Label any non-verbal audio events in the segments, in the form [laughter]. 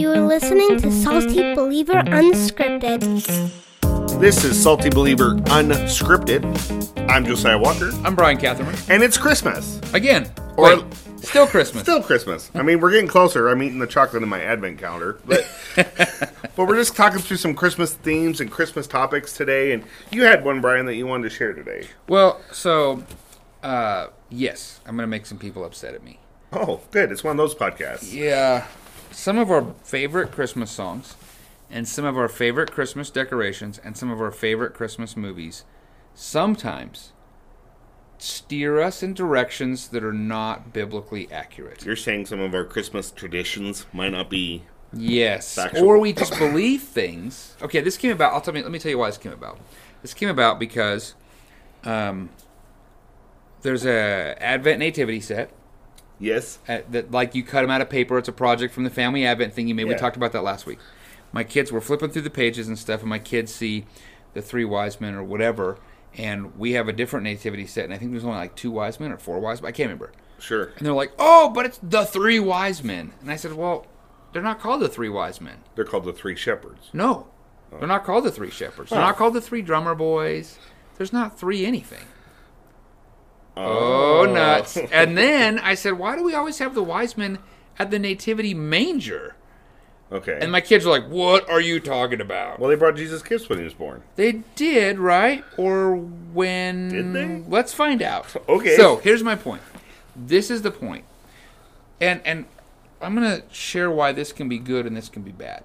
You are listening to Salty Believer Unscripted. This is Salty Believer Unscripted. I'm Josiah Walker, I'm Brian Catherman. and it's Christmas. Again. Or- Wait, still Christmas. Still Christmas. I mean, we're getting closer. I'm eating the chocolate in my advent calendar, but [laughs] but we're just talking through some Christmas themes and Christmas topics today. And you had one, Brian, that you wanted to share today. Well, so, uh, yes, I'm going to make some people upset at me. Oh, good. It's one of those podcasts. Yeah. Some of our favorite Christmas songs, and some of our favorite Christmas decorations, and some of our favorite Christmas movies sometimes steer us in directions that are not biblically accurate. You're saying some of our Christmas traditions might not be. Yes, Factual. or we just believe things. Okay, this came about. I'll tell me. Let me tell you why this came about. This came about because um, there's a Advent nativity set Yes. uh, that, like, you cut them out of paper. It's a project from the family Advent thing you made. We talked about that last week. My kids were flipping through the pages and stuff, and my kids see the three wise men or whatever, and we have a different nativity set, and I think there's only like two wise men or four wise men. I can't remember. Sure. And they're like, "Oh, but it's the three wise men," and I said, "Well, they're not called the three wise men." They're called the Three Shepherds. No, they're not called the three shepherds. They're Oh. not called the three drummer boys. There's not three anything. Oh, nuts! And then I said, "Why do we always have the wise men at the nativity manger?" Okay. And my kids are like, "What are you talking about?" well, they brought Jesus gifts when he was born. They did, right? Or when? Did they? Let's find out. [laughs] Okay. So here's my point. This is the point, and and I'm gonna share why this can be good and this can be bad.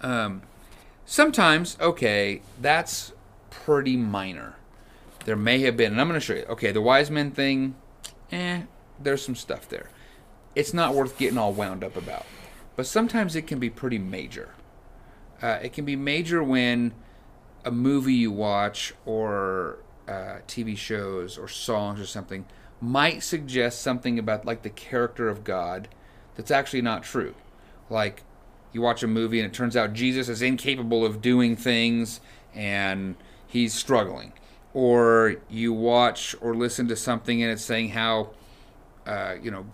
Um, sometimes, okay, that's pretty minor. There may have been, and I'm gonna show you. Okay, the wise men thing, eh, there's some stuff there. It's not worth getting all wound up about, but sometimes it can be pretty major. Uh, it can be major when a movie you watch or uh, TV shows or songs or something might suggest something about like the character of God that's actually not true. Like you watch a movie and it turns out Jesus is incapable of doing things and he's struggling. Or you watch or listen to something and it's saying how uh, you know,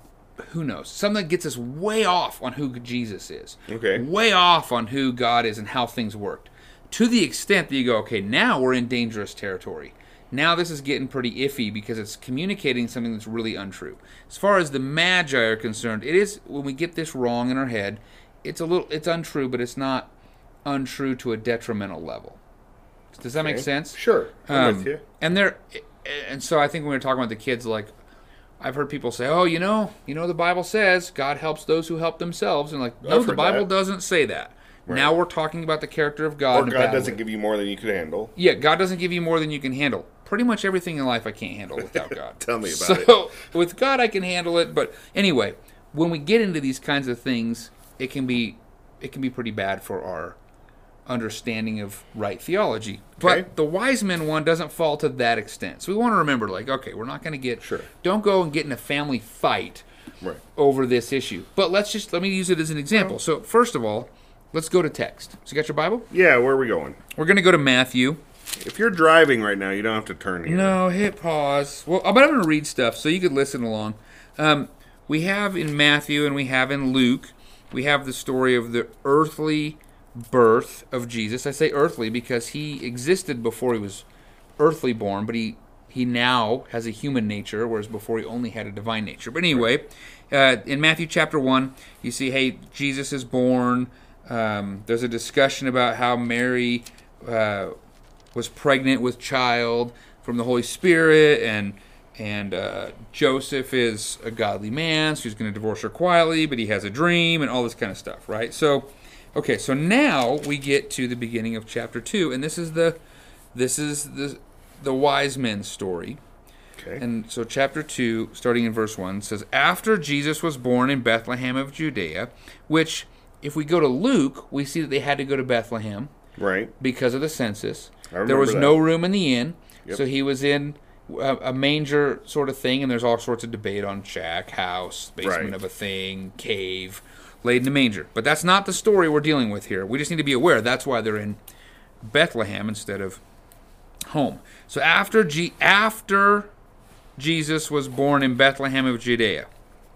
who knows? Something that gets us way off on who Jesus is. Okay. Way off on who God is and how things worked. To the extent that you go, okay, now we're in dangerous territory. Now this is getting pretty iffy because it's communicating something that's really untrue. As far as the magi are concerned, it is when we get this wrong in our head, it's a little it's untrue, but it's not untrue to a detrimental level. Does that make sense? Sure. Um, with you. And there, and so I think when we were talking about the kids, like I've heard people say, "Oh, you know, you know, the Bible says God helps those who help themselves," and like, no, the Bible that. doesn't say that. Now we're talking about the character of God. Or God doesn't way. give you more than you could handle. Yeah, God doesn't give you more than you can handle. Pretty much everything in life I can't handle without [laughs] God. Tell me about it. so, [laughs] with God I can handle it, but anyway, when we get into these kinds of things, it can be it can be pretty bad for our understanding of right theology. But Okay. the wise men one doesn't fall to that extent. So we want to remember like, okay, we're not going to get Sure. don't go and get in a family fight Right. over this issue. But let's just let me use it as an example. So first of all, let's go to text. So you got your Bible? Yeah, where are we going? We're going to go to Matthew. If you're driving right now, you don't have to turn here. No, hit pause. Well, but I'm going to read stuff so you could listen along. Um, we have in Matthew and we have in Luke, we have the story of the earthly birth of Jesus. I say earthly because he existed before he was earthly born, but he he now has a human nature, whereas before he only had a divine nature. But anyway, uh, in Matthew chapter one, you see, hey, Jesus is born. Um, there's a discussion about how Mary uh, was pregnant with child from the Holy Spirit, and and uh, Joseph is a godly man, so he's going to divorce her quietly, but he has a dream and all this kind of stuff, right? So, okay, so now we get to the beginning of chapter two, and this is the this is the the wise men story. Okay. And so, chapter 2, starting in verse 1, says, After Jesus was born in Bethlehem of Judea, which, if we go to Luke, we see that they had to go to Bethlehem right. because of the census. I There was remember no room in the inn, Yep. so he was in a, a manger sort of thing, and there's all sorts of debate on shack, house, basement Right. of a thing, cave, laid in a manger. But that's not the story we're dealing with here. We just need to be aware that's why they're in Bethlehem instead of home. So after G- after Jesus was born in Bethlehem of Judea.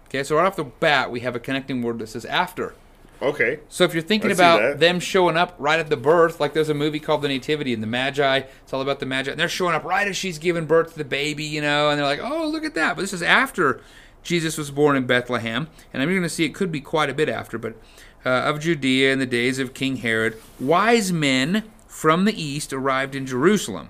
Okay, so right off the bat we have a connecting word that says after. Okay. So if you're thinking I about them showing up right at the birth, like there's a movie called The Nativity and the Magi, it's all about the Magi, and they're showing up right as she's giving birth to the baby, you know, and they're like, oh, look at that. But this is after Jesus was born in Bethlehem, and I'm going to see it could be quite a bit after, but uh, of Judea in the days of King Herod, wise men from the east arrived in Jerusalem.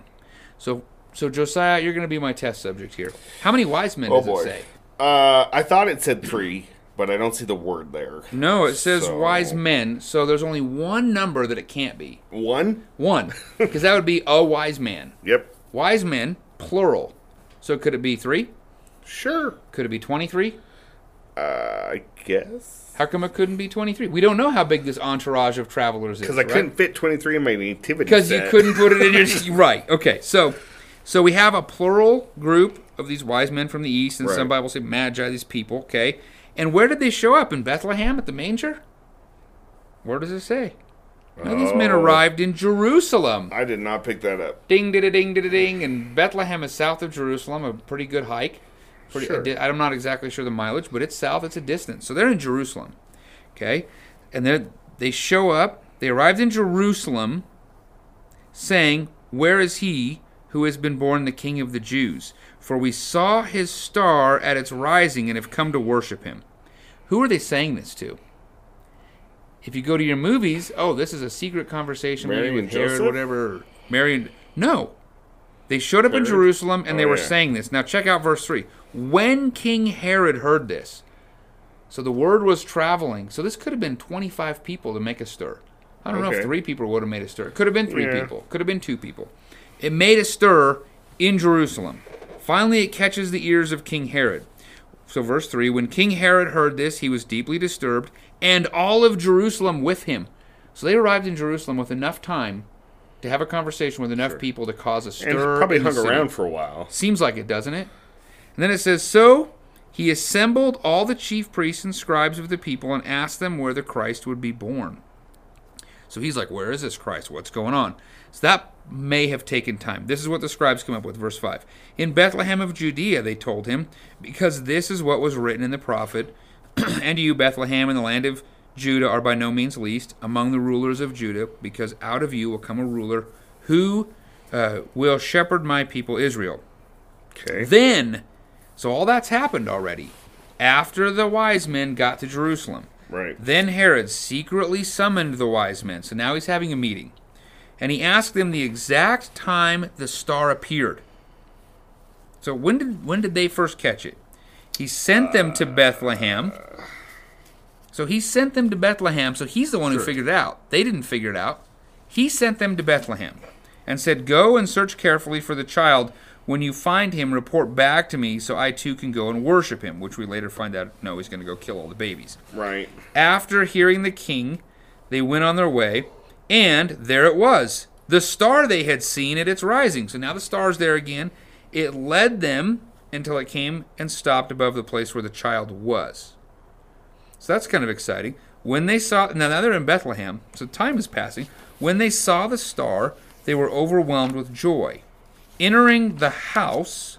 So, so Josiah, you're going to be my test subject here. How many wise men Oh does boy. it say? Uh, I thought it said three, but I don't see the word there. No, it says So- wise men. So there's only one number that it can't be. One. One, because that would be a wise man. [laughs] Yep. Wise men, plural. So could it be three? Sure. Could it be 23? Uh, I guess. How come it couldn't be 23? We don't know how big this entourage of travelers is. Because I right? couldn't fit 23 in my nativity Because you couldn't put it in your. [laughs] right. Okay. So, so we have a plural group of these wise men from the east, and some Right. Bibles say magi, these people. Okay. And where did they show up? In Bethlehem at the manger? Where does it say? No, these men Oh. arrived in Jerusalem. I did not pick that up. Ding, ding, ding, ding, ding. And Bethlehem is south of Jerusalem, a pretty good hike. Pretty, Sure. di- I'm not exactly sure the mileage, but it's south. It's a distance. So they're in Jerusalem. Okay, and they they show up. They arrived in Jerusalem, saying, "Where is he who has been born the King of the Jews? For we saw his star at its rising and have come to worship him." Who are they saying this to? If you go to your movies, oh, this is a secret conversation Mary maybe with Herod, Joseph? whatever. Mary and no, they showed up in Jerusalem and they Oh, were yeah. saying this. Now check out verse three. When King Herod heard this, so the word was traveling. So this could have been 25 people to make a stir. I don't know if three people would have made a stir. It could have been three Yeah. people. Could have been two people. It made a stir in Jerusalem. Finally, it catches the ears of King Herod. So, verse 3 When King Herod heard this, he was deeply disturbed, and all of Jerusalem with him. So, they arrived in Jerusalem with enough time to have a conversation with enough people to cause a stir. And probably hung around for a while. Seems like it, doesn't it? And then it says, So he assembled all the chief priests and scribes of the people and asked them where the Christ would be born. So he's like, Where is this Christ? What's going on? So that may have taken time. This is what the scribes come up with, verse 5. In Bethlehem of Judea, they told him, because this is what was written in the prophet, [clears throat] and you, Bethlehem, in the land of Judah, are by no means least among the rulers of Judah, because out of you will come a ruler who uh, will shepherd my people Israel. Okay. Then, so all that's happened already. After the wise men got to Jerusalem, Right. then Herod secretly summoned the wise men. So now he's having a meeting. And he asked them the exact time the star appeared. So when did when did they first catch it? He sent them to Bethlehem. So he sent them to Bethlehem, so he's the one who figured it out. They didn't figure it out. He sent them to Bethlehem and said, Go and search carefully for the child. When you find him, report back to me so I too can go and worship him, which we later find out no, he's going to go kill all the babies. Right. After hearing the king, they went on their way, and there it was the star they had seen at its rising. So now the star's there again. It led them until it came and stopped above the place where the child was. So that's kind of exciting. When they saw, now, they're in Bethlehem, so time is passing. When they saw the star, they were overwhelmed with joy. Entering the house,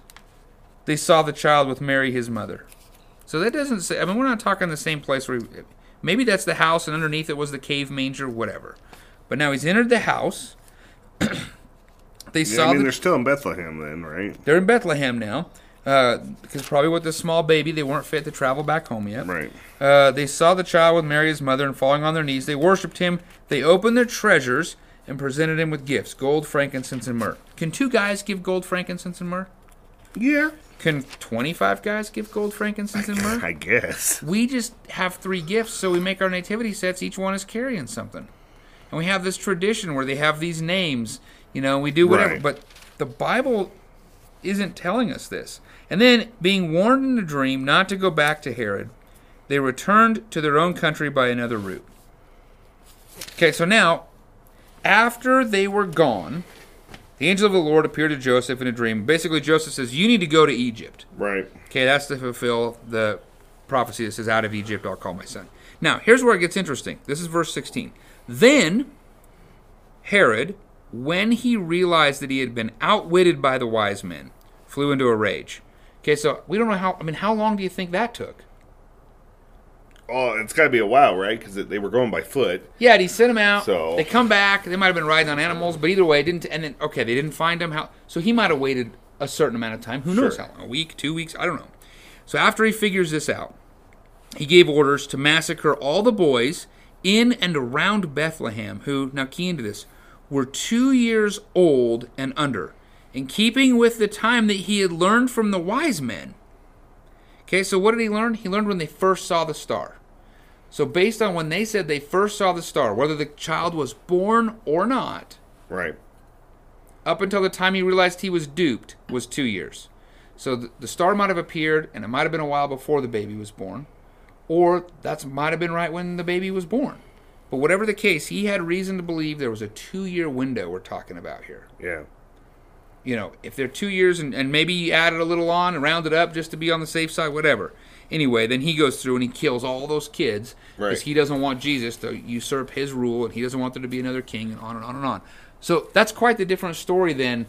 they saw the child with Mary, his mother. So that doesn't say. I mean, we're not talking the same place where. He, maybe that's the house, and underneath it was the cave manger, whatever. But now he's entered the house. [clears throat] they Yeah, saw I mean, the, they're still in Bethlehem then, right? they're in Bethlehem now, uh, because probably with this small baby, they weren't fit to travel back home yet. Right. Uh, they saw the child with Mary's mother, and falling on their knees, they worshipped him. They opened their treasures and presented him with gifts gold, frankincense, and myrrh. Can two guys give gold, frankincense, and myrrh? Yeah. Can 25 guys give gold, frankincense, and myrrh? I guess. We just have three gifts, so we make our nativity sets. Each one is carrying something. And we have this tradition where they have these names, you know, we do whatever. Right. But the Bible isn't telling us this. And then, being warned in a dream not to go back to Herod, they returned to their own country by another route. Okay, so now, after they were gone, the angel of the Lord appeared to Joseph in a dream. Basically, Joseph says, You need to go to Egypt. Right. Okay, that's to fulfill the prophecy that says, Out of Egypt I'll call my son. Now, here's where it gets interesting. This is verse 16. Then Herod, when he realized that he had been outwitted by the wise men, flew into a rage. Okay, so we don't know how, I mean, how long do you think that took? oh, it's got to be a while, right? Because they were going by foot. Yeah, and he sent them out. So- they come back. They might have been riding on animals, but either way, it didn't. And then okay, they didn't find him. How? So he might have waited a certain amount of time. Who knows Sure. how long? A week, two weeks? I don't know. So after he figures this out, he gave orders to massacre all the boys in and around Bethlehem who, now key into this, were two years old and under, in keeping with the time that he had learned from the wise men. Okay, so what did he learn? He learned when they first saw the star. So based on when they said they first saw the star, whether the child was born or not, Right. up until the time he realized he was duped was two years. So the, the star might have appeared, and it might have been a while before the baby was born, or that might have been right when the baby was born. But whatever the case, he had reason to believe there was a two-year window we're talking about here. Yeah. You know, if they're two years and, and maybe he added a little on and rounded up just to be on the safe side, whatever. Anyway, then he goes through and he kills all those kids because Right. he doesn't want Jesus to usurp his rule and he doesn't want there to be another king and on and on and on. So that's quite the different story than,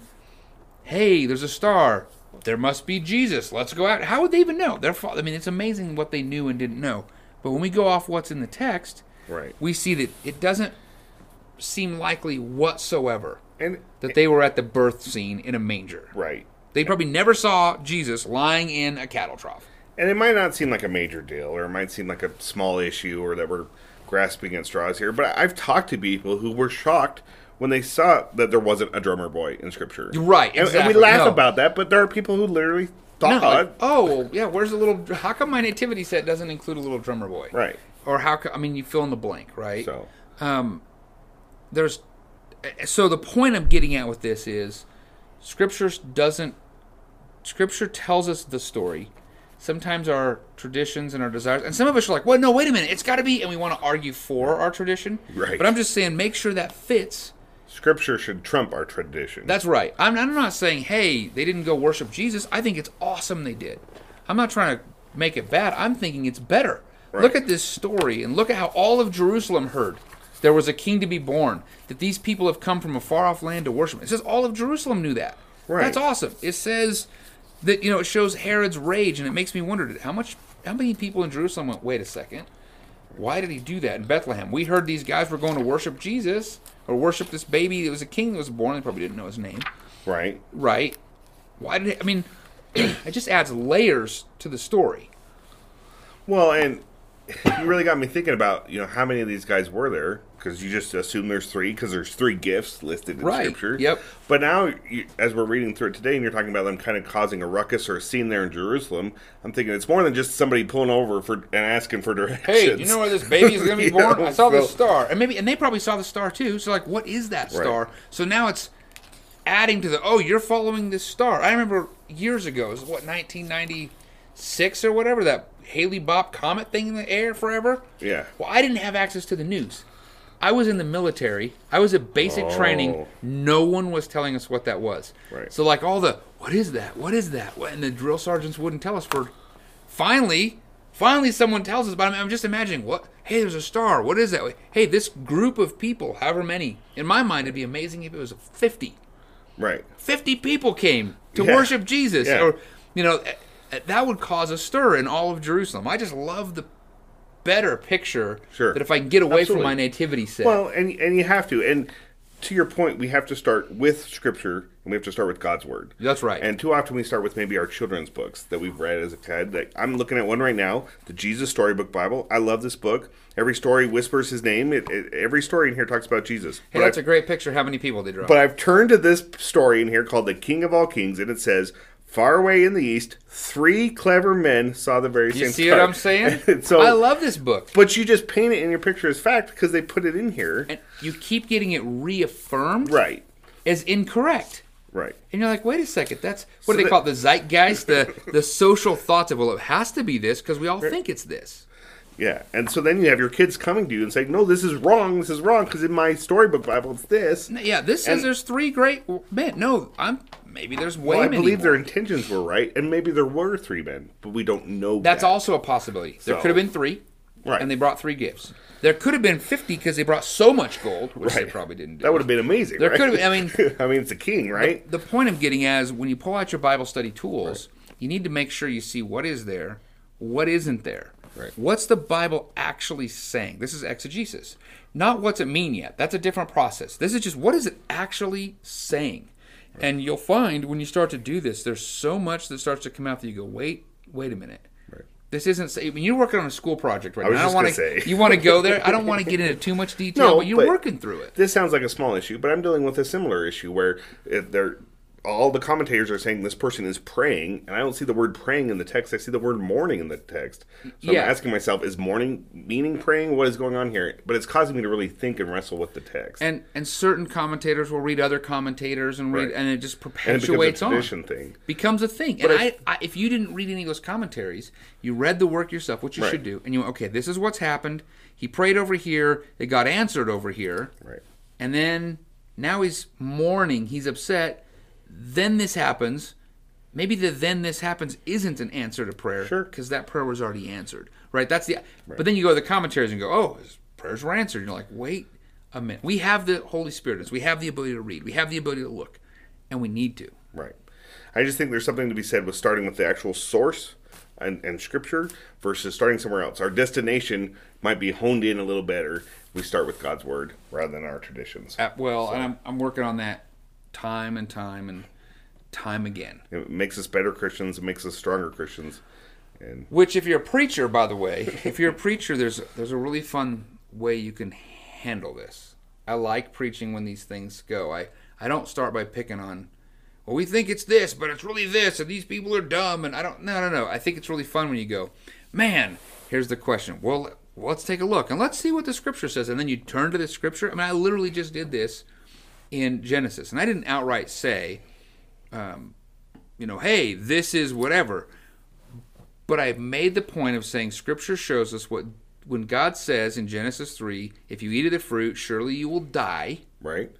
hey, there's a star. There must be Jesus. Let's go out. How would they even know? They're, fa- I mean, it's amazing what they knew and didn't know. But when we go off what's in the text, Right. we see that it doesn't seem likely whatsoever And that they were at the birth scene in a manger. right. They probably never saw Jesus lying in a cattle trough. And it might not seem like a major deal, or it might seem like a small issue, or that we're grasping at straws here. But I've talked to people who were shocked when they saw that there wasn't a drummer boy in Scripture. Right, And, and we laugh No. about that, but there are people who literally No, thought, like, oh, yeah. Where's the little? How come my nativity set doesn't include a little drummer boy? right. Or how? I mean, you fill in the blank, right? So um, there's so the point I'm getting at with this is scripture doesn't scripture tells us the story sometimes our traditions and our desires and some of us are like well no wait a minute it's got to be and we want to argue for our tradition Right. but i'm just saying make sure that fits Scripture should trump our tradition. that's right I'm, I'm not saying hey they didn't go worship jesus i think it's awesome they did i'm not trying to make it bad i'm thinking it's better look at this story and look at how all of jerusalem heard there was a king to be born that these people have come from a far off land to worship it says all of jerusalem knew that Right. that's awesome it says that you know it shows herod's rage and it makes me wonder how much how many people in jerusalem went wait a second why did he do that in Bethlehem? We heard these guys were going to worship Jesus or worship this baby that was a king that was born. They probably didn't know his name, right. right? Why did it, I mean? [clears throat] it just adds layers to the story. Well, and you really got me thinking about you know how many of these guys were there because you just assume there's three because there's three gifts listed in Right. scripture. Yep. But now, you, as we're reading through it today, and you're talking about them kind of causing a ruckus or a scene there in Jerusalem, I'm thinking it's more than just somebody pulling over for and asking for directions. Hey, you know where this baby is going to be [laughs] born? know, I saw the star, and maybe, and they probably saw the star too. So, like, what is that Right. star? So now it's adding to the. Oh, you're following this star. I remember years ago. It was what 1996 or whatever that Haley Bopp comet thing in the air forever. Yeah. Well, I didn't have access to the news. I was in the military. I was at basic training. Oh. No one was telling us what that was. Right. So like all the what is that? What is that? What? And the drill sergeants wouldn't tell us for. Finally, finally, someone tells us. But I'm, I'm just imagining what. Hey, there's a star. What is that? Hey, this group of people, however many. In my mind, it'd be amazing if it was 50. Right. 50 people came to Yeah. worship Jesus. Yeah. Or, you know, that would cause a stir in all of Jerusalem. I just love the better picture Sure. that if I can get away from my nativity set. Well, and and you have to, and to your point, we have to start with Scripture, and we have to start with God's Word. That's right. And too often we start with maybe our children's books that we've read as a kid. Like I'm looking at one right now, the Jesus Storybook Bible. I love this book. Every story whispers His name. It, it, every story in here talks about Jesus. hey, But that's I've- a great picture. How many people they draw? But I've turned to this story in here called The King of All Kings, and it says, Far away in the east, three clever men saw the very you same You see star." what I'm saying? [laughs] So, I love this book. But you just paint it in your picture as fact because they put it in here. And you keep getting it reaffirmed Right, as incorrect. right. And you're like, wait a second, that's what So do they that- call it? The zeitgeist, the the [laughs] social thoughts of well, it has to be this because we all think it's this. Yeah. And so then you have your kids coming to you and saying, No, this is wrong. This is wrong because in my storybook Bible it's this. Yeah, this says there's three great men. No, I'm maybe there's way Well, I believe their intentions were right, and maybe there were three men, but we don't know That's that. also a possibility. There So- could have been three, Right. and they brought three gifts. There could have been fifty because they brought so much gold, which they probably didn't do. That would have been amazing. There right? could have I mean- [laughs] I mean, it's a king, right? the point I'm getting at is when you pull out your Bible study tools, you need to make sure you see what is there, what isn't there. Right. What's the Bible actually saying? This is exegesis. Not what's it mean yet. That's a different process. This is just what is it actually saying? And you'll find when you start to do this, there's so much that starts to come out that you go, wait, wait a minute. Right. This isn't. When you're working on a school project right I was now, I just don't want to. say. [laughs] You want to go [laughs] there? I don't want to get into too much detail, No, but you're but- working through it. This sounds like a small issue, but I'm dealing with a similar issue where they're all the commentators are saying this person is praying, and I don't see the word praying in the text. I see the word mourning in the text. So Yeah. I'm asking myself, is mourning meaning praying? What is going on here? But it's causing me to really think and wrestle with the text. And and certain commentators will read other commentators and read, Right. and it just And it perpetuates becomes a on. tradition thing. becomes a thing. But and I- I, I, if you didn't read any of those commentaries, you read the work yourself, which you Right. should do, and you went, okay, this is what's happened. He prayed over here. It got answered over here. Right. And then now he's mourning. He's upset. Then this happens. Maybe the then this happens isn't an answer to prayer. Sure. Because that prayer was already answered. Right? That's the. But then you go to the commentaries and go, oh, his prayers were answered. And you're like, wait a minute. We have the Holy Spirit. We have the ability to read. We have the ability to look. And we need to. Right. I just think there's something to be said with starting with the actual source and, and scripture versus starting somewhere else. Our destination might be honed in a little better. We start with God's word rather than our traditions. Uh, well, and I'm, I'm working on that time and time and time again. It makes us better Christians. It makes us stronger Christians. And Which, if you're a preacher, by the way, [laughs] if you're a preacher, there's there's a really fun way you can handle this. I like preaching when these things go. I I don't start by picking on. Well, we think it's this, but it's really this, and these people are dumb, and I don't. No, no, no. I think it's really fun when you go, man. Here's the question. Well, let's take a look and let's see what the scripture says, and then you turn to the scripture. I mean, I literally just did this in Genesis, and I didn't outright say, um, you know, hey, this is whatever. But I made the point of saying Scripture shows us what when God says in Genesis three, if you eat of the fruit, surely you will die. right,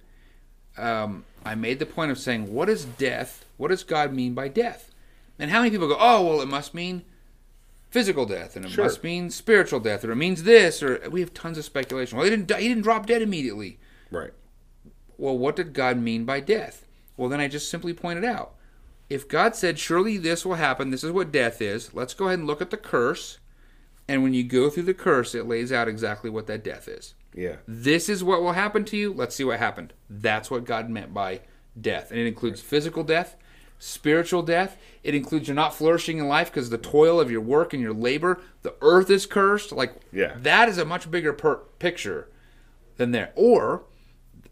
Um, I made the point of saying, what is death? What does God mean by death? And how many people go, oh, well, it must mean physical death, and it Sure. must mean spiritual death, or it means this, or we have tons of speculation. Well, he didn't die, he didn't drop dead immediately. right, Well, what did God mean by death? Well, then I just simply pointed out. If God said, surely this will happen, this is what death is, let's go ahead and look at the curse. And when you go through the curse, it lays out exactly what that death is. yeah, This is what will happen to you. Let's see what happened. That's what God meant by death. And it includes physical death, spiritual death. It includes you're not flourishing in life because the toil of your work and your labor. The earth is cursed. Like, Yeah. that is a much bigger per- picture than there. Or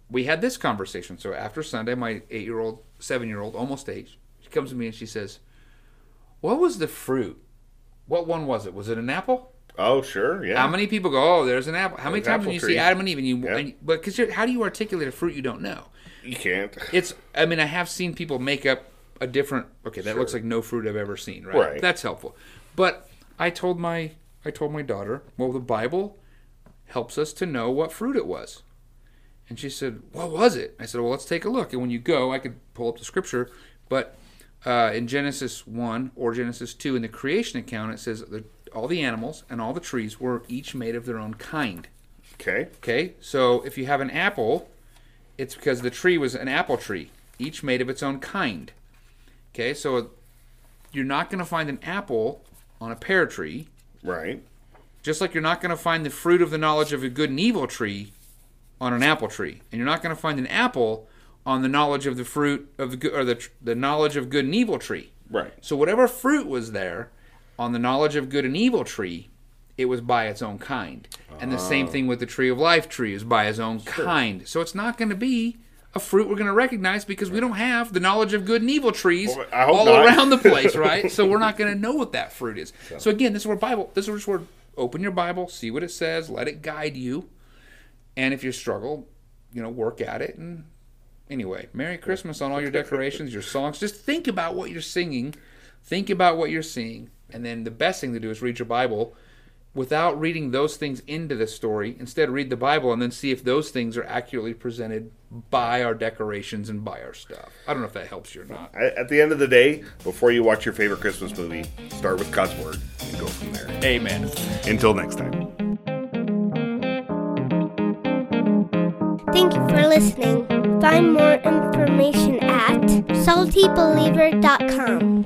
we had this conversation. So after Sunday, my eight year old, seven year old, almost eight, she comes to me and she says, What was the fruit? What one was it? Was it an apple? Oh, sure, yeah. How many people go, oh, there's an apple? How many There's times when you tree. see Adam and Eve and you, Yeah. and, but because how do you articulate a fruit you don't know? You can't. It's, I mean, I have seen people make up a different, okay, that looks like no fruit I've ever seen, right? Right. That's helpful. But I told my, I told my daughter, well, the Bible helps us to know what fruit it was. And she said, What was it? I said, Well, let's take a look. And when you go, I could pull up the scripture, but uh, in Genesis 1 or Genesis 2, in the creation account, it says that all the animals and all the trees were each made of their own kind. Okay, Okay, so if you have an apple, it's because the tree was an apple tree, each made of its own kind. Okay, so you're not going to find an apple on a pear tree, right, just like you're not going to find the fruit of the knowledge of a good and evil tree on an apple tree, and you're not going to find an apple on the knowledge of the fruit of the good or the the knowledge of good and evil tree. right, So whatever fruit was there on the knowledge of good and evil tree, it was by its own kind. And the same oh. thing with the tree of life tree is by its own kind. So it's not going to be a fruit we're going to recognize because we don't have the knowledge of good and evil trees Well, all not. around the place, [laughs] right? so we're not going to know what that fruit is. So again, this is where Bible. This is where open your Bible, see what it says, let it guide you, and if you struggle, you know, work at it. And anyway, Merry Christmas on all your decorations, your songs. Just think about what you're singing, think about what you're seeing, and then the best thing to do is read your Bible without reading those things into the story. Instead, read the Bible and then see if those things are accurately presented by our decorations and by our stuff. I don't know if that helps you or not. At at the end of the day, before you watch your favorite Christmas movie, start with God's word and go from there. Amen. Until next time. Thank you for listening. Find more information at saltybeliever.com.